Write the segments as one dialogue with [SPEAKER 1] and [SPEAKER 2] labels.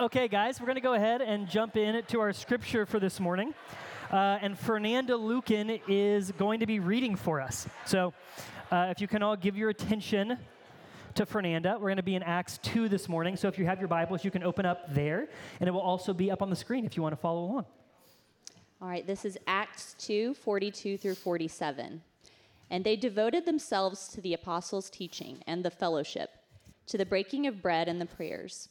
[SPEAKER 1] Okay, guys, we're going to go ahead and jump in to our scripture for this morning. Uh, and Fernanda Lucan is going to be reading for us. So uh, if you can all give your attention to Fernanda, we're going to be in Acts 2 this morning. So if you have your Bibles, you can open up there, and it will also be up on the screen if you want to follow along.
[SPEAKER 2] All right, this is Acts 2 42 through 47. And they devoted themselves to the apostles' teaching and the fellowship, to the breaking of bread and the prayers.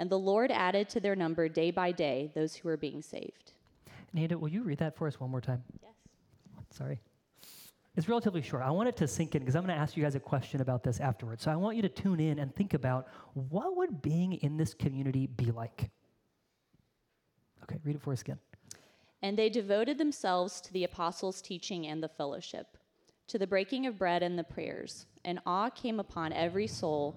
[SPEAKER 2] And the Lord added to their number day by day those who were being saved.
[SPEAKER 1] Nanda, will you read that for us one more time?
[SPEAKER 2] Yes.
[SPEAKER 1] Sorry. It's relatively short. I want it to sink in because I'm going to ask you guys a question about this afterwards. So I want you to tune in and think about what would being in this community be like? Okay, read it for us again.
[SPEAKER 2] And they devoted themselves to the apostles' teaching and the fellowship, to the breaking of bread and the prayers. And awe came upon every soul,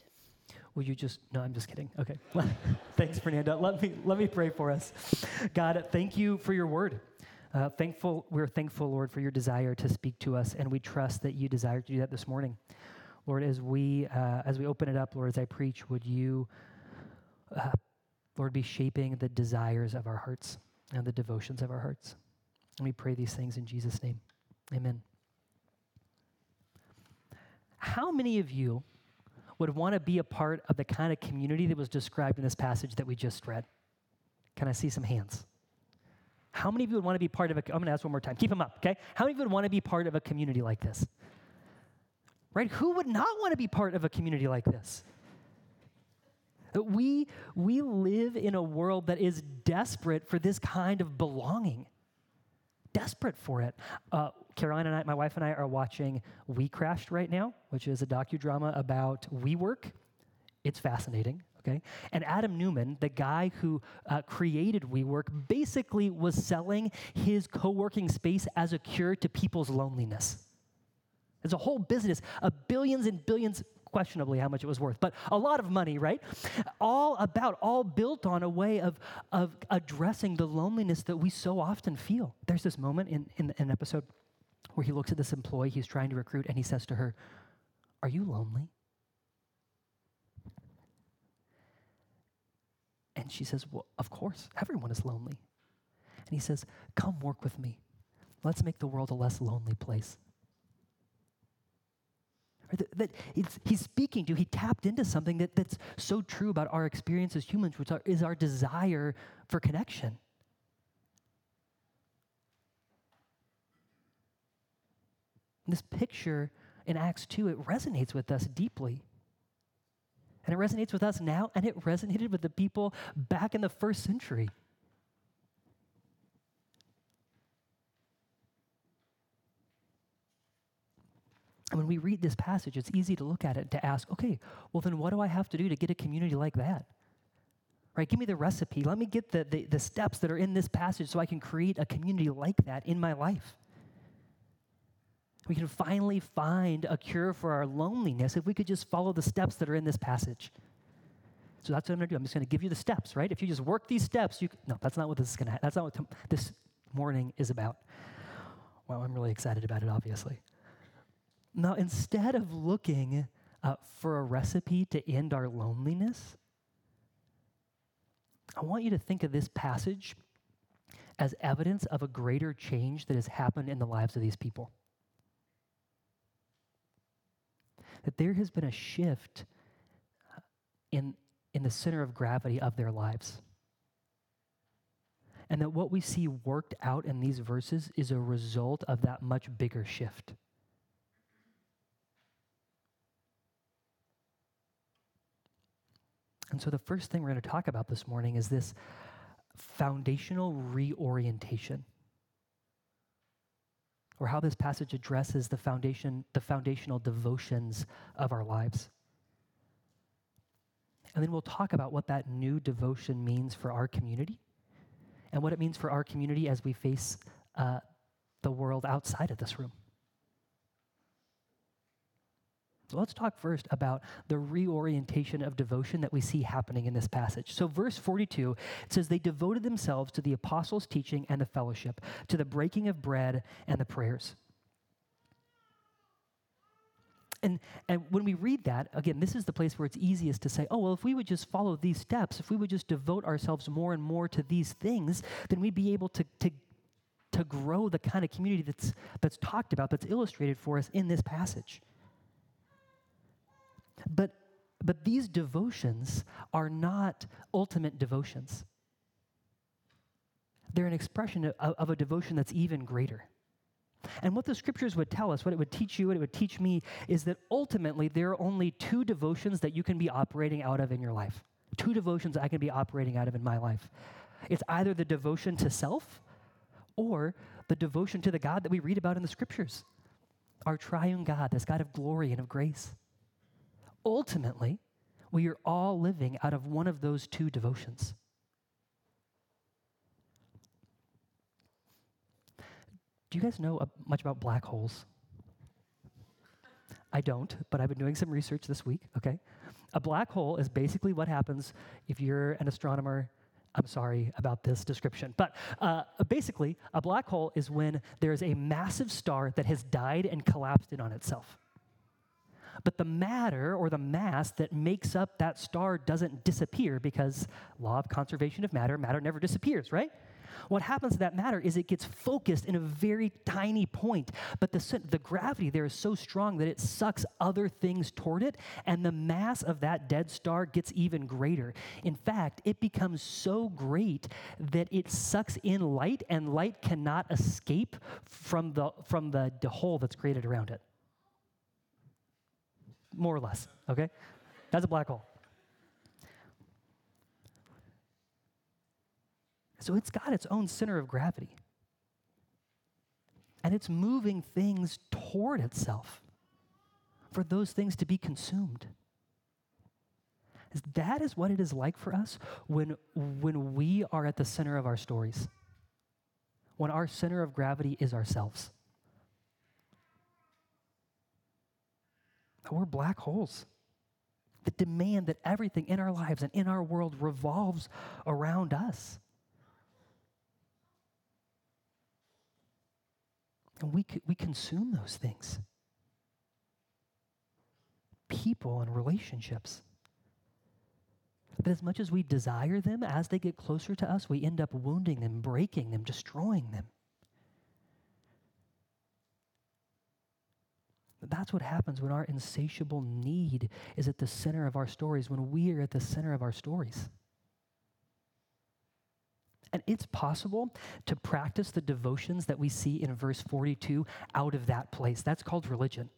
[SPEAKER 1] Will you just, no, I'm just kidding. Okay. Thanks, Fernanda. Let me, let me pray for us. God, thank you for your word. Uh, thankful, we're thankful, Lord, for your desire to speak to us, and we trust that you desire to do that this morning. Lord, as we, uh, as we open it up, Lord, as I preach, would you, uh, Lord, be shaping the desires of our hearts and the devotions of our hearts. And we pray these things in Jesus' name. Amen. How many of you would want to be a part of the kind of community that was described in this passage that we just read? Can I see some hands? How many of you would want to be part of a, I'm going to ask one more time. Keep them up, okay? How many of you would want to be part of a community like this? Right? Who would not want to be part of a community like this? We, we live in a world that is desperate for this kind of belonging. Desperate for it. Uh, Caroline and I, my wife and I, are watching We Crashed right now, which is a docudrama about WeWork. It's fascinating okay? And Adam Neumann, the guy who uh, created WeWork, basically was selling his co working space as a cure to people's loneliness. It's a whole business of billions and billions, questionably how much it was worth, but a lot of money, right? All about, all built on a way of, of addressing the loneliness that we so often feel. There's this moment in, in, in an episode where he looks at this employee he's trying to recruit and he says to her, Are you lonely? And she says, Well, of course, everyone is lonely. And he says, Come work with me. Let's make the world a less lonely place. That, that he's speaking to, he tapped into something that, that's so true about our experience as humans, which are, is our desire for connection. This picture in Acts 2, it resonates with us deeply. And it resonates with us now, and it resonated with the people back in the first century. And when we read this passage, it's easy to look at it to ask, okay, well, then what do I have to do to get a community like that? Right? Give me the recipe. Let me get the, the, the steps that are in this passage so I can create a community like that in my life. We can finally find a cure for our loneliness if we could just follow the steps that are in this passage. So that's what I'm going to do. I'm just going to give you the steps, right? If you just work these steps, you no, that's not what this is going to. That's not what this morning is about. Well, I'm really excited about it, obviously. Now, instead of looking uh, for a recipe to end our loneliness, I want you to think of this passage as evidence of a greater change that has happened in the lives of these people. That there has been a shift in, in the center of gravity of their lives. and that what we see worked out in these verses is a result of that much bigger shift. And so, the first thing we're going to talk about this morning is this foundational reorientation, or how this passage addresses the foundation, the foundational devotions of our lives. And then we'll talk about what that new devotion means for our community and what it means for our community as we face uh, the world outside of this room. So let's talk first about the reorientation of devotion that we see happening in this passage. So, verse 42, it says, They devoted themselves to the apostles' teaching and the fellowship, to the breaking of bread and the prayers. And, and when we read that, again, this is the place where it's easiest to say, oh, well, if we would just follow these steps, if we would just devote ourselves more and more to these things, then we'd be able to, to, to grow the kind of community that's, that's talked about, that's illustrated for us in this passage. But, but these devotions are not ultimate devotions. They're an expression of, of a devotion that's even greater. And what the scriptures would tell us, what it would teach you, what it would teach me, is that ultimately there are only two devotions that you can be operating out of in your life. Two devotions I can be operating out of in my life. It's either the devotion to self or the devotion to the God that we read about in the scriptures, our triune God, this God of glory and of grace. Ultimately, we are all living out of one of those two devotions. Do you guys know uh, much about black holes? I don't, but I've been doing some research this week, okay? A black hole is basically what happens if you're an astronomer. I'm sorry about this description, but uh, basically, a black hole is when there's a massive star that has died and collapsed in on itself. But the matter or the mass that makes up that star doesn't disappear because law of conservation of matter, matter never disappears, right? What happens to that matter is it gets focused in a very tiny point, but the, the gravity there is so strong that it sucks other things toward it, and the mass of that dead star gets even greater. In fact, it becomes so great that it sucks in light, and light cannot escape from the, from the, the hole that's created around it. More or less, okay? That's a black hole. So it's got its own center of gravity. And it's moving things toward itself for those things to be consumed. That is what it is like for us when, when we are at the center of our stories, when our center of gravity is ourselves. We're black holes that demand that everything in our lives and in our world revolves around us. And we, we consume those things people and relationships. But as much as we desire them, as they get closer to us, we end up wounding them, breaking them, destroying them. That's what happens when our insatiable need is at the center of our stories, when we are at the center of our stories. And it's possible to practice the devotions that we see in verse 42 out of that place. That's called religion.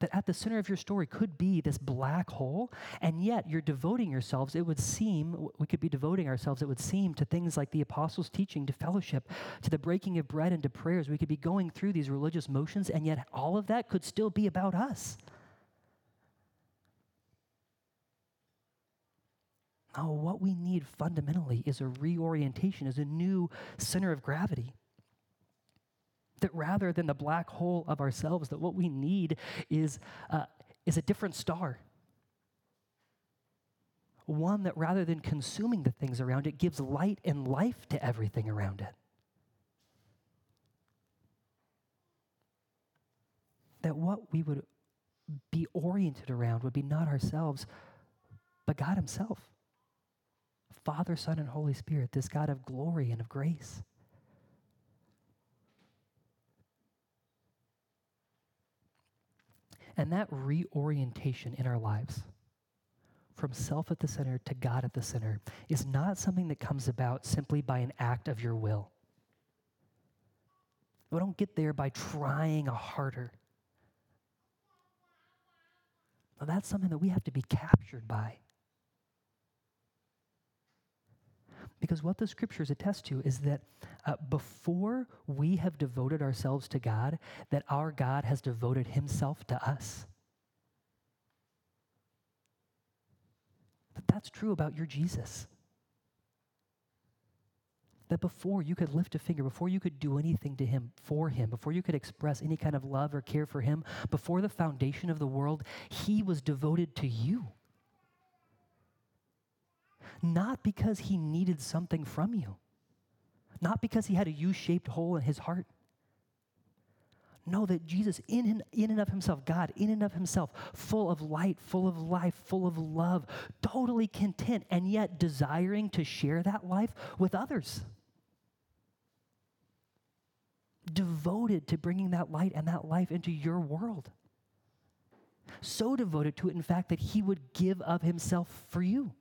[SPEAKER 1] That at the center of your story could be this black hole, and yet you're devoting yourselves, it would seem, we could be devoting ourselves, it would seem, to things like the apostles' teaching, to fellowship, to the breaking of bread, and to prayers. We could be going through these religious motions, and yet all of that could still be about us. No, what we need fundamentally is a reorientation, is a new center of gravity. That rather than the black hole of ourselves, that what we need is, uh, is a different star. One that rather than consuming the things around it, gives light and life to everything around it. That what we would be oriented around would be not ourselves, but God Himself. Father, Son, and Holy Spirit, this God of glory and of grace. And that reorientation in our lives from self at the center to God at the center is not something that comes about simply by an act of your will. We don't get there by trying harder. Now, that's something that we have to be captured by. Because what the scriptures attest to is that uh, before we have devoted ourselves to God, that our God has devoted himself to us. That that's true about your Jesus. That before you could lift a finger, before you could do anything to him, for him, before you could express any kind of love or care for him, before the foundation of the world, he was devoted to you not because he needed something from you, not because he had a U shaped hole in his heart. Know that Jesus, in and, in and of himself, God, in and of himself, full of light, full of life, full of love, totally content, and yet desiring to share that life with others. Devoted to bringing that light and that life into your world. So devoted to it, in fact, that he would give of himself for you.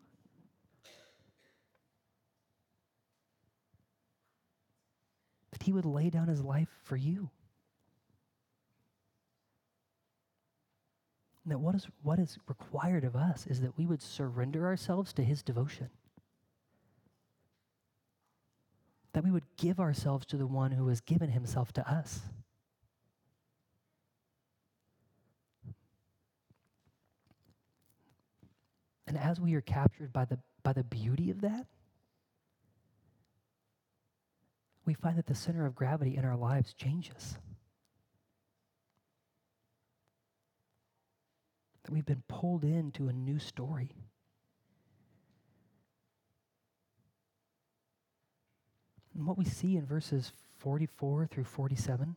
[SPEAKER 1] That he would lay down his life for you. That what is, what is required of us is that we would surrender ourselves to his devotion. That we would give ourselves to the one who has given himself to us. And as we are captured by the, by the beauty of that, we find that the center of gravity in our lives changes. That we've been pulled into a new story. And what we see in verses 44 through 47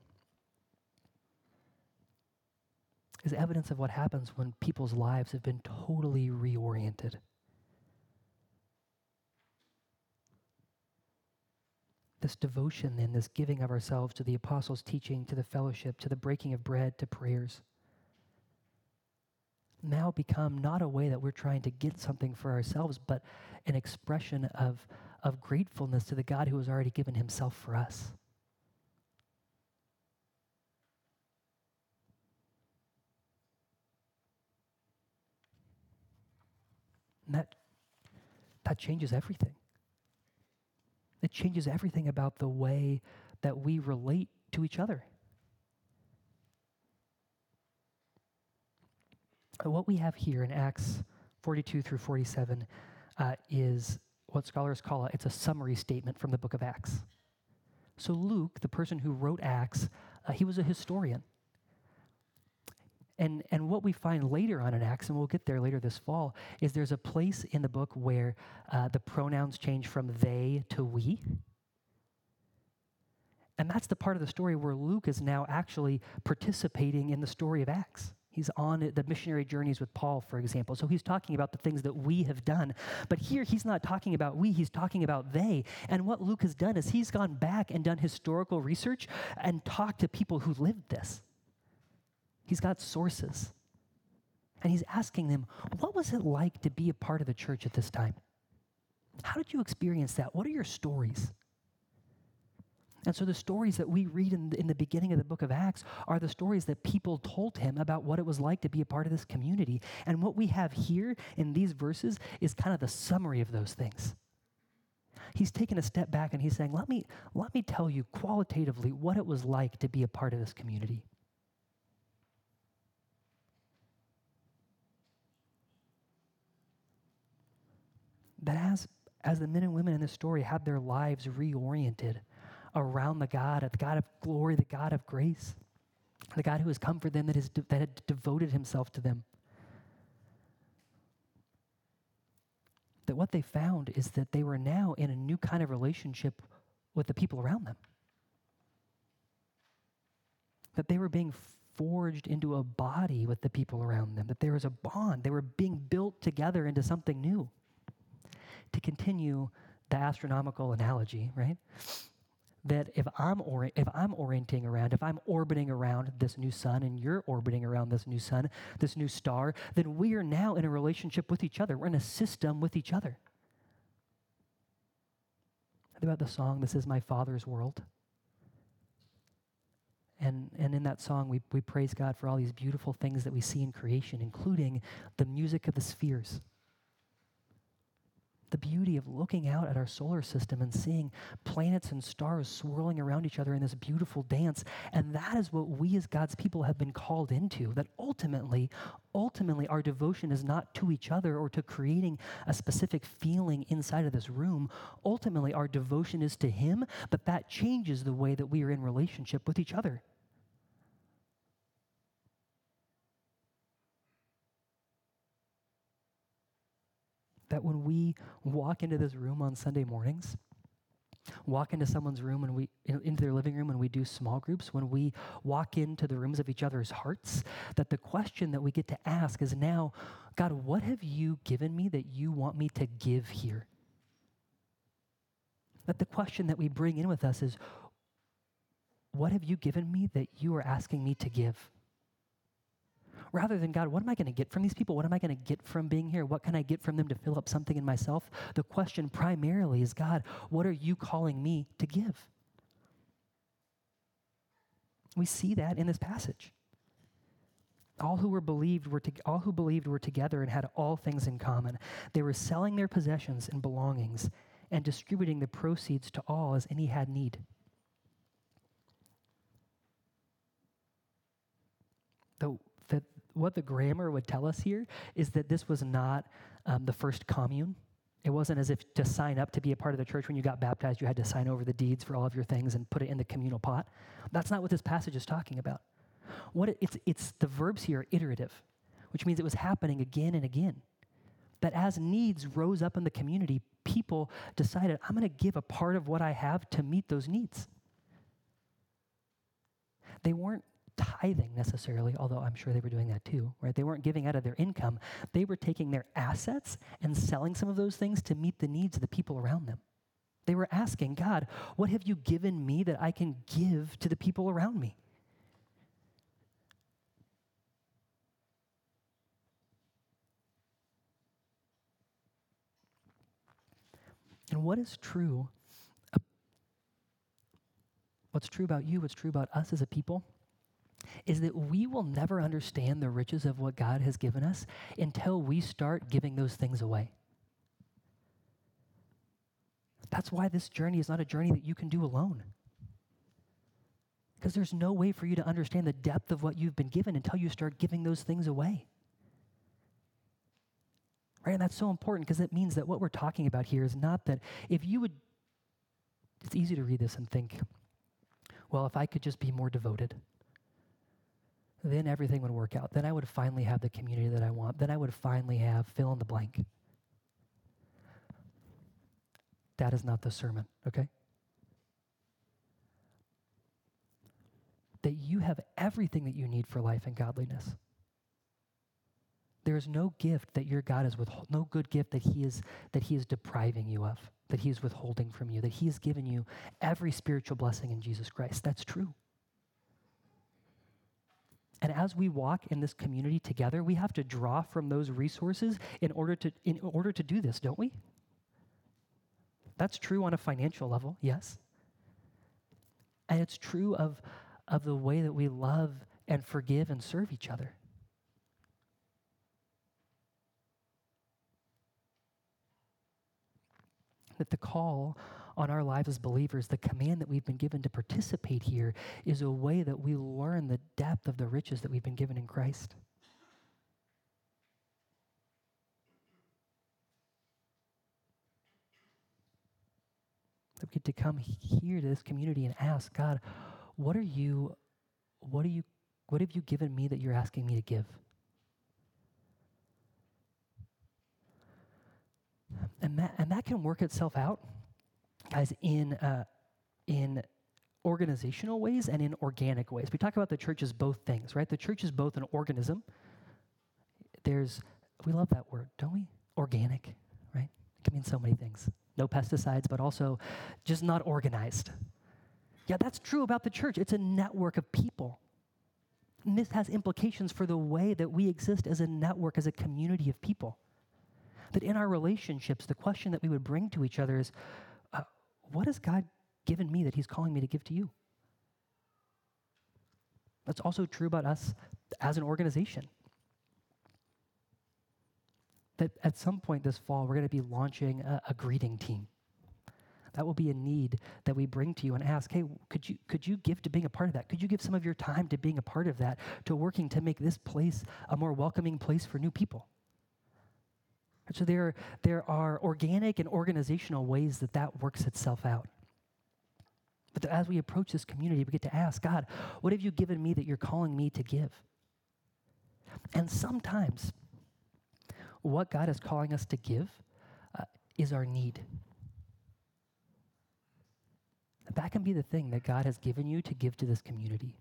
[SPEAKER 1] is evidence of what happens when people's lives have been totally reoriented. This devotion and this giving of ourselves to the apostles' teaching, to the fellowship, to the breaking of bread, to prayers, now become not a way that we're trying to get something for ourselves, but an expression of, of gratefulness to the God who has already given himself for us. And that, that changes everything. It changes everything about the way that we relate to each other. What we have here in Acts 42 through 47 uh, is what scholars call a, it's a summary statement from the book of Acts. So Luke, the person who wrote Acts, uh, he was a historian. And, and what we find later on in Acts, and we'll get there later this fall, is there's a place in the book where uh, the pronouns change from they to we. And that's the part of the story where Luke is now actually participating in the story of Acts. He's on the missionary journeys with Paul, for example. So he's talking about the things that we have done. But here, he's not talking about we, he's talking about they. And what Luke has done is he's gone back and done historical research and talked to people who lived this. He's got sources. And he's asking them, what was it like to be a part of the church at this time? How did you experience that? What are your stories? And so the stories that we read in the, in the beginning of the book of Acts are the stories that people told him about what it was like to be a part of this community. And what we have here in these verses is kind of the summary of those things. He's taken a step back and he's saying, let me, let me tell you qualitatively what it was like to be a part of this community. That as, as the men and women in this story had their lives reoriented around the God, the God of glory, the God of grace, the God who has come for them, that, is that had devoted himself to them. That what they found is that they were now in a new kind of relationship with the people around them. That they were being forged into a body with the people around them, that there was a bond. They were being built together into something new to continue the astronomical analogy, right? that if I'm if I'm orienting around, if I'm orbiting around this new sun and you're orbiting around this new sun, this new star, then we are now in a relationship with each other. We're in a system with each other. Think about the song, This is My Father's World. And, and in that song, we, we praise God for all these beautiful things that we see in creation, including the music of the spheres the beauty of looking out at our solar system and seeing planets and stars swirling around each other in this beautiful dance. And that is what we as God's people have been called into. That ultimately, ultimately, our devotion is not to each other or to creating a specific feeling inside of this room. Ultimately, our devotion is to Him, but that changes the way that we are in relationship with each other. That when we walk into this room on Sunday mornings, walk into someone's room and we into their living room and we do small groups when we walk into the rooms of each other's hearts that the question that we get to ask is now god what have you given me that you want me to give here? That the question that we bring in with us is what have you given me that you are asking me to give rather than God, what am I going to get from these people? What am I going to get from being here? What can I get from them to fill up something in myself? The question primarily is God, what are you calling me to give? We see that in this passage. All who were believed were to, all who believed were together and had all things in common. They were selling their possessions and belongings and distributing the proceeds to all as any had need. The what the grammar would tell us here is that this was not um, the first commune. It wasn't as if to sign up to be a part of the church when you got baptized, you had to sign over the deeds for all of your things and put it in the communal pot. That's not what this passage is talking about. What it, it's, it's the verbs here are iterative, which means it was happening again and again. That as needs rose up in the community, people decided, I'm going to give a part of what I have to meet those needs. They weren't tithing necessarily, although I'm sure they were doing that too, right? They weren't giving out of their income. They were taking their assets and selling some of those things to meet the needs of the people around them. They were asking, God, what have you given me that I can give to the people around me? And what is true? What's true about you, what's true about us as a people, is that we will never understand the riches of what God has given us until we start giving those things away. That's why this journey is not a journey that you can do alone. Because there's no way for you to understand the depth of what you've been given until you start giving those things away. Right? And that's so important because it means that what we're talking about here is not that if you would, it's easy to read this and think, well, if I could just be more devoted then everything would work out. Then I would finally have the community that I want. Then I would finally have fill in the blank. That is not the sermon, okay? That you have everything that you need for life and godliness. There is no gift that your God is withholding, no good gift that He is that He is depriving you of, that He is withholding from you, that He has given you every spiritual blessing in Jesus Christ. That's true. And as we walk in this community together, we have to draw from those resources in order to, in order to do this, don't we? That's true on a financial level, yes. And it's true of, of the way that we love and forgive and serve each other. That the call on our lives as believers, the command that we've been given to participate here is a way that we learn the depth of the riches that we've been given in Christ. That we get to come here to this community and ask God, what are you, what are you, what have you given me that you're asking me to give? And that, and that can work itself out guys, in, uh, in organizational ways and in organic ways. We talk about the church as both things, right? The church is both an organism. There's, we love that word, don't we? Organic, right? It can mean so many things. No pesticides, but also just not organized. Yeah, that's true about the church. It's a network of people. And this has implications for the way that we exist as a network, as a community of people. That in our relationships, the question that we would bring to each other is what has God given me that He's calling me to give to you? That's also true about us as an organization. That at some point this fall, we're going to be launching a, a greeting team. That will be a need that we bring to you and ask, hey, could you, could you give to being a part of that? Could you give some of your time to being a part of that, to working to make this place a more welcoming place for new people? So there, there are organic and organizational ways that that works itself out. But as we approach this community, we get to ask God, what have you given me that you're calling me to give? And sometimes, what God is calling us to give uh, is our need. That can be the thing that God has given you to give to this community.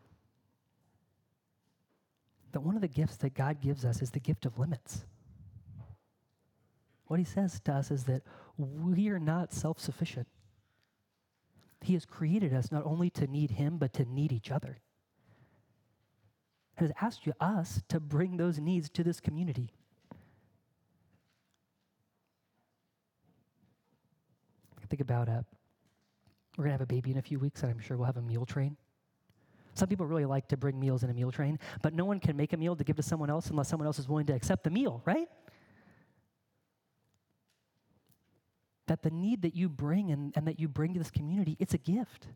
[SPEAKER 1] That one of the gifts that God gives us is the gift of limits. What he says to us is that we are not self sufficient. He has created us not only to need him, but to need each other. And has asked you, us to bring those needs to this community. Think about it. We're going to have a baby in a few weeks, and I'm sure we'll have a meal train. Some people really like to bring meals in a meal train, but no one can make a meal to give to someone else unless someone else is willing to accept the meal, right? That the need that you bring and, and that you bring to this community, it's a gift.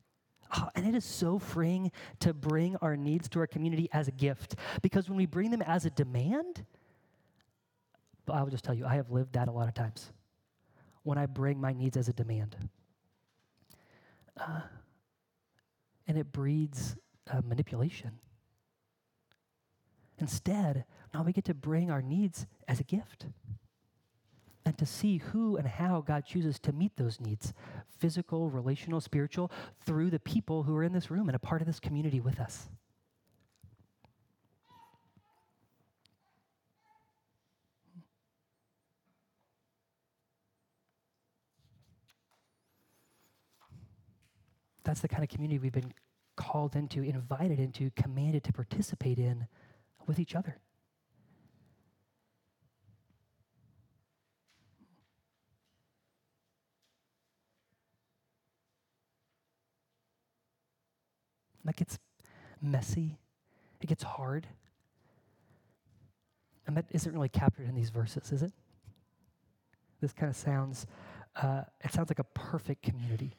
[SPEAKER 1] Oh, and it is so freeing to bring our needs to our community as a gift. Because when we bring them as a demand, I will just tell you, I have lived that a lot of times. When I bring my needs as a demand. Uh, and it breeds uh, manipulation. Instead, now we get to bring our needs as a gift and to see who and how God chooses to meet those needs physical, relational, spiritual through the people who are in this room and a part of this community with us. That's the kind of community we've been called into, invited into, commanded to participate in with each other. That gets messy, it gets hard. And that isn't really captured in these verses, is it? This kind of sounds, uh, it sounds like a perfect community.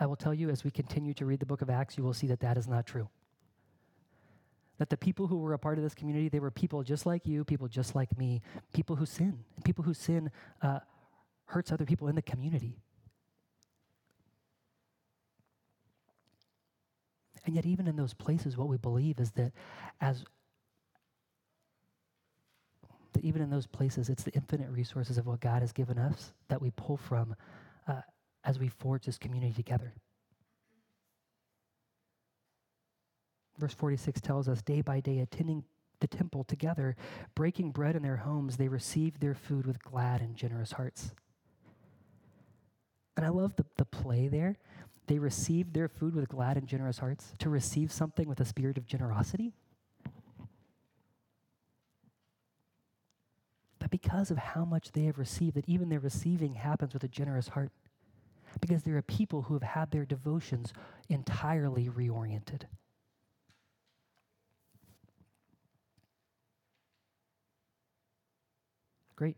[SPEAKER 1] I will tell you as we continue to read the book of Acts, you will see that that is not true. That the people who were a part of this community, they were people just like you, people just like me, people who sin. And people who sin uh, hurts other people in the community. And yet, even in those places, what we believe is that as that even in those places, it's the infinite resources of what God has given us that we pull from uh, as we forge this community together. Verse 46 tells us day by day, attending the temple together, breaking bread in their homes, they received their food with glad and generous hearts. And I love the, the play there. They received their food with glad and generous hearts. To receive something with a spirit of generosity. But because of how much they have received, that even their receiving happens with a generous heart because there are people who have had their devotions entirely reoriented. Great.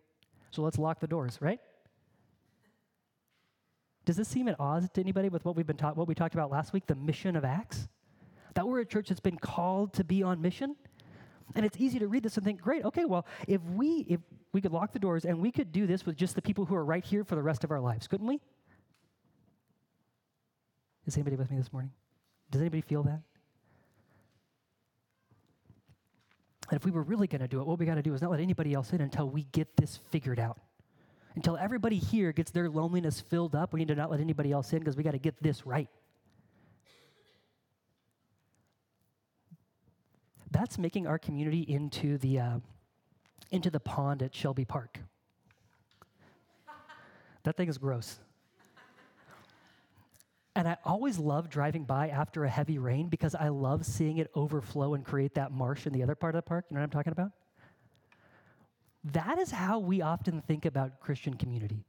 [SPEAKER 1] So let's lock the doors, right? Does this seem at odds to anybody with what we've been taught, what we talked about last week, the mission of Acts? That we're a church that's been called to be on mission? And it's easy to read this and think, great, okay, well, if we if we could lock the doors and we could do this with just the people who are right here for the rest of our lives, couldn't we? Is anybody with me this morning? Does anybody feel that? And if we were really going to do it, what we got to do is not let anybody else in until we get this figured out. Until everybody here gets their loneliness filled up, we need to not let anybody else in because we got to get this right. That's making our community into the uh, into the pond at Shelby Park. that thing is gross. And I always love driving by after a heavy rain because I love seeing it overflow and create that marsh in the other part of the park. You know what I'm talking about? That is how we often think about Christian community.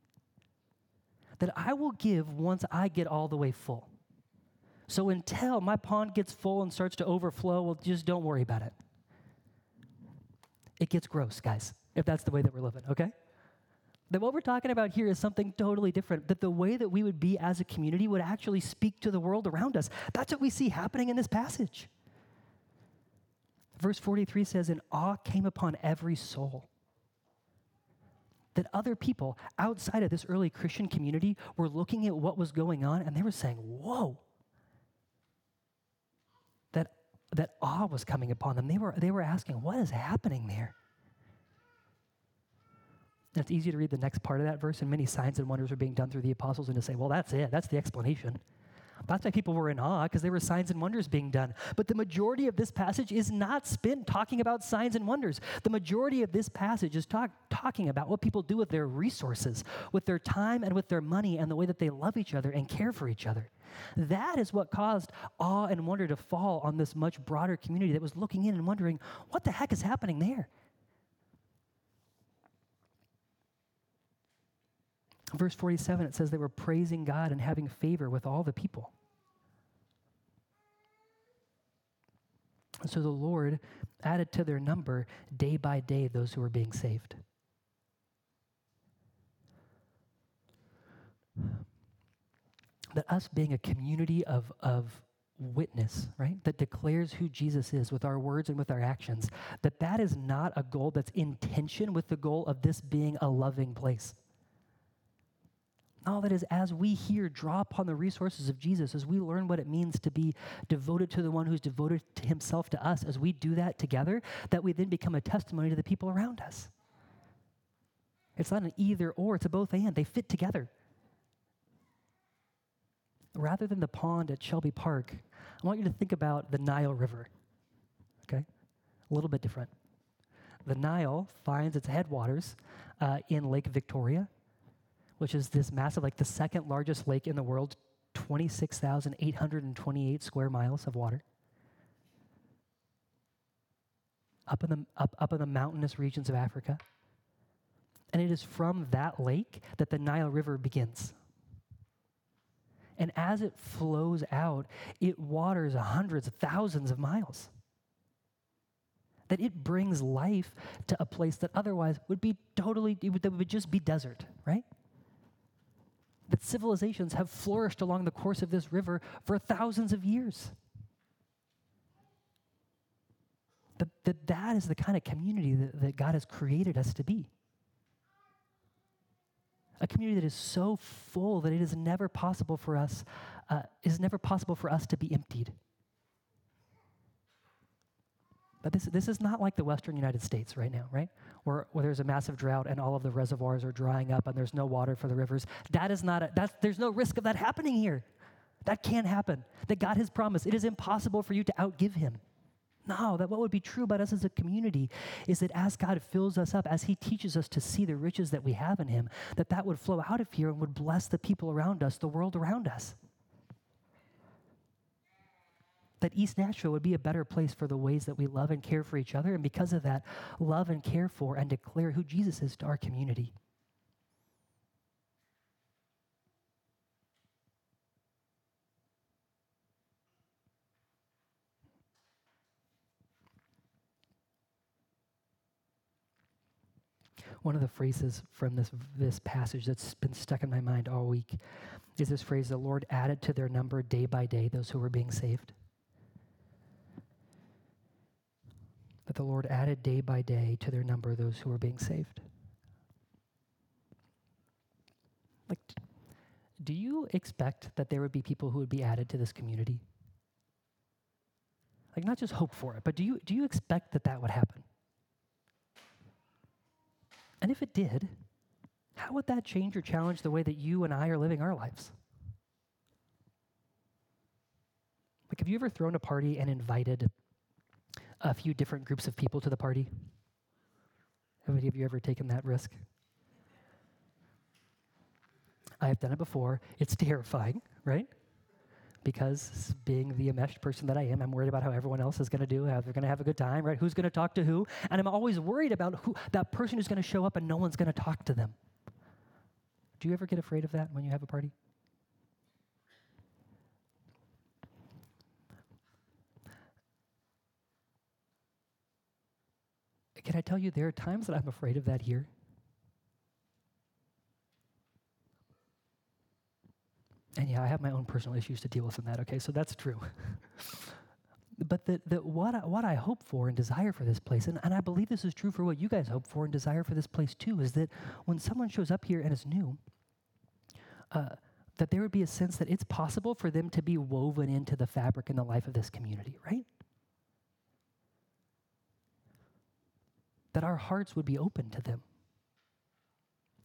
[SPEAKER 1] That I will give once I get all the way full. So until my pond gets full and starts to overflow, well, just don't worry about it. It gets gross, guys, if that's the way that we're living, okay? That what we're talking about here is something totally different. That the way that we would be as a community would actually speak to the world around us. That's what we see happening in this passage. Verse 43 says, And awe came upon every soul. That other people outside of this early Christian community were looking at what was going on and they were saying, Whoa. That, that awe was coming upon them. They were, they were asking, What is happening there? And it's easy to read the next part of that verse, and many signs and wonders are being done through the apostles, and to say, well, that's it. That's the explanation. That's why people were in awe, because there were signs and wonders being done. But the majority of this passage is not spent talking about signs and wonders. The majority of this passage is talk, talking about what people do with their resources, with their time, and with their money, and the way that they love each other and care for each other. That is what caused awe and wonder to fall on this much broader community that was looking in and wondering, what the heck is happening there? Verse 47, it says they were praising God and having favor with all the people. so the Lord added to their number day by day those who were being saved. That us being a community of, of witness, right, that declares who Jesus is with our words and with our actions, that that is not a goal that's in tension with the goal of this being a loving place. All that is, as we here draw upon the resources of Jesus, as we learn what it means to be devoted to the one who's devoted to himself to us, as we do that together, that we then become a testimony to the people around us. It's not an either or, it's a both and. They fit together. Rather than the pond at Shelby Park, I want you to think about the Nile River. Okay? A little bit different. The Nile finds its headwaters uh, in Lake Victoria which is this massive, like the second largest lake in the world, 26,828 square miles of water. Up in, the, up, up in the mountainous regions of Africa. And it is from that lake that the Nile River begins. And as it flows out, it waters hundreds thousands of miles. That it brings life to a place that otherwise would be totally, that would just be desert, right? That civilizations have flourished along the course of this river for thousands of years. That, that, that is the kind of community that, that God has created us to be. A community that is so full that it is never possible for us, uh, is never possible for us to be emptied. But this, this is not like the Western United States right now, right? Where, where there's a massive drought and all of the reservoirs are drying up and there's no water for the rivers. That is not, a, that's, there's no risk of that happening here. That can't happen. That God has promised. It is impossible for you to outgive Him. No, that what would be true about us as a community is that as God fills us up, as He teaches us to see the riches that we have in Him, that that would flow out of here and would bless the people around us, the world around us that East Nashville would be a better place for the ways that we love and care for each other, and because of that, love and care for and declare who Jesus is to our community. One of the phrases from this, this passage that's been stuck in my mind all week is this phrase the Lord added to their number day by day those who were being saved. That the Lord added day by day to their number those who were being saved. Like, do you expect that there would be people who would be added to this community? Like, not just hope for it, but do you, do you expect that that would happen? And if it did, how would that change or challenge the way that you and I are living our lives? Like, have you ever thrown a party and invited a few different groups of people to the party? Have any of you ever taken that risk? I have done it before. It's terrifying, right? because being the enmeshed person that I am, I'm worried about how everyone else is going to do, how they're going to have a good time, right? Who's going to talk to who? And I'm always worried about who that person who's going to show up and no one's going to talk to them. Do you ever get afraid of that when you have a party? Can I tell you, there are times that I'm afraid of that here. And yeah, I have my own personal issues to deal with in that, okay? So that's true. but what, I, what I hope for and desire for this place, and, and I believe this is true for what you guys hope for and desire for this place too, is that when someone shows up here and is new, uh, that there would be a sense that it's possible for them to be woven into the fabric and the life of this community, right? That our hearts would be open to them.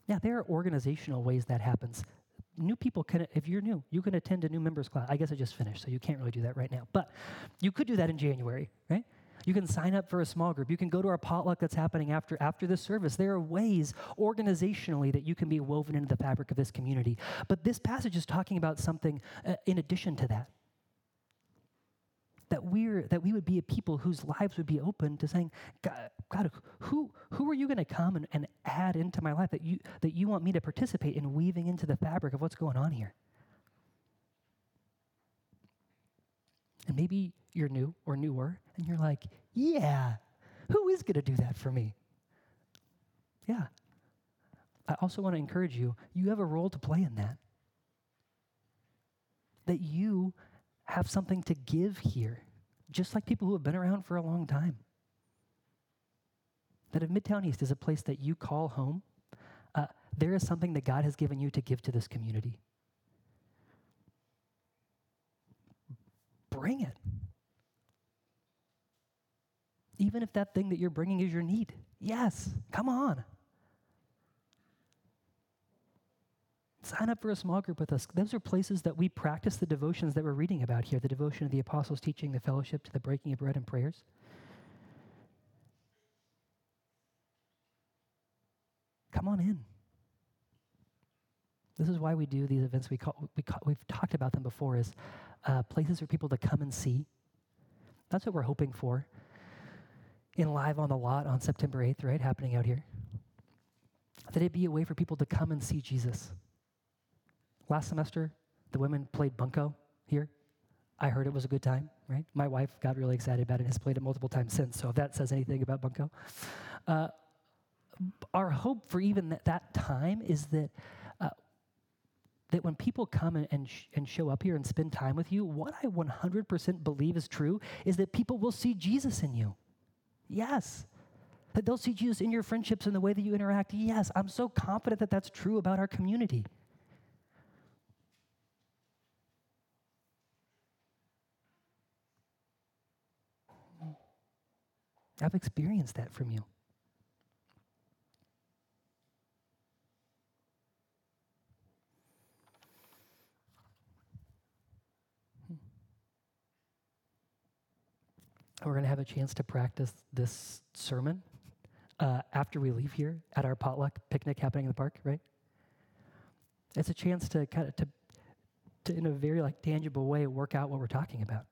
[SPEAKER 1] Yeah, there are organizational ways that happens new people can, if you're new, you can attend a new members class. I guess I just finished, so you can't really do that right now. But you could do that in January, right? You can sign up for a small group. You can go to our potluck that's happening after after this service. There are ways organizationally that you can be woven into the fabric of this community. But this passage is talking about something uh, in addition to that that we're that we would be a people whose lives would be open to saying, God, God who who are you going to come and, and add into my life that you that you want me to participate in weaving into the fabric of what's going on here? And maybe you're new or newer, and you're like, yeah, who is going to do that for me? Yeah. I also want to encourage you, you have a role to play in that. That you have something to give here, just like people who have been around for a long time. That if Midtown East is a place that you call home, uh, there is something that God has given you to give to this community. Bring it. Even if that thing that you're bringing is your need. Yes, come on. Sign up for a small group with us. Those are places that we practice the devotions that we're reading about here the devotion of the apostles' teaching, the fellowship, to the breaking of bread and prayers. Come on in. This is why we do these events. We call, we call, we've talked about them before as uh, places for people to come and see. That's what we're hoping for in Live on the Lot on September 8th, right? Happening out here. That it be a way for people to come and see Jesus. Last semester, the women played bunco here. I heard it was a good time, right? My wife got really excited about it has played it multiple times since, so if that says anything about bunco. Uh, our hope for even that, that time is that uh, that when people come and, and, sh- and show up here and spend time with you, what I 100% believe is true is that people will see Jesus in you. Yes. That they'll see Jesus in your friendships and the way that you interact. Yes, I'm so confident that that's true about our community. I've experienced that from you. Hmm. We're going to have a chance to practice this sermon uh, after we leave here at our potluck picnic happening in the park, right? It's a chance to kind of to, to in a very like tangible way work out what we're talking about.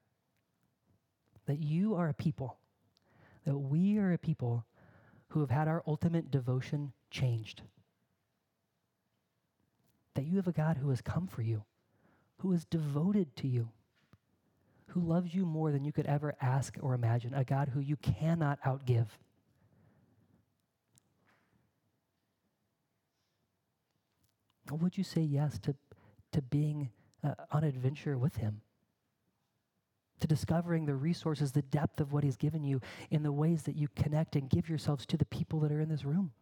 [SPEAKER 1] That you are a people that we are a people who have had our ultimate devotion changed. That you have a God who has come for you, who is devoted to you, who loves you more than you could ever ask or imagine, a God who you cannot outgive. Would you say yes to, to being uh, on adventure with Him? To discovering the resources, the depth of what He's given you in the ways that you connect and give yourselves to the people that are in this room.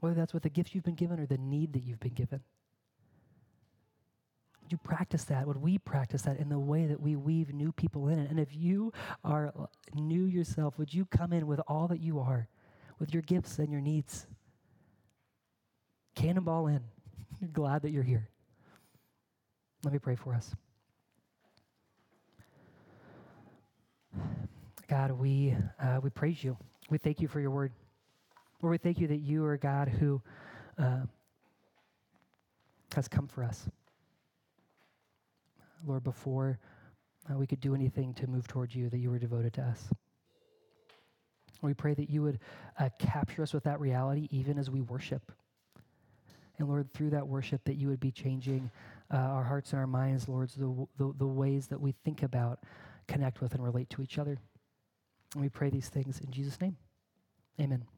[SPEAKER 1] Whether that's with the gifts you've been given or the need that you've been given. Would you practice that? Would we practice that in the way that we weave new people in it? And if you are new yourself, would you come in with all that you are, with your gifts and your needs? Cannonball in. Glad that you're here. Let me pray for us. God, we, uh, we praise you. We thank you for your word. Lord, we thank you that you are God who, uh, has come for us. Lord, before uh, we could do anything to move towards you, that you were devoted to us. We pray that you would uh, capture us with that reality even as we worship. And Lord, through that worship, that you would be changing uh, our hearts and our minds, Lord, the, the, the ways that we think about, connect with, and relate to each other. And we pray these things in Jesus' name. Amen.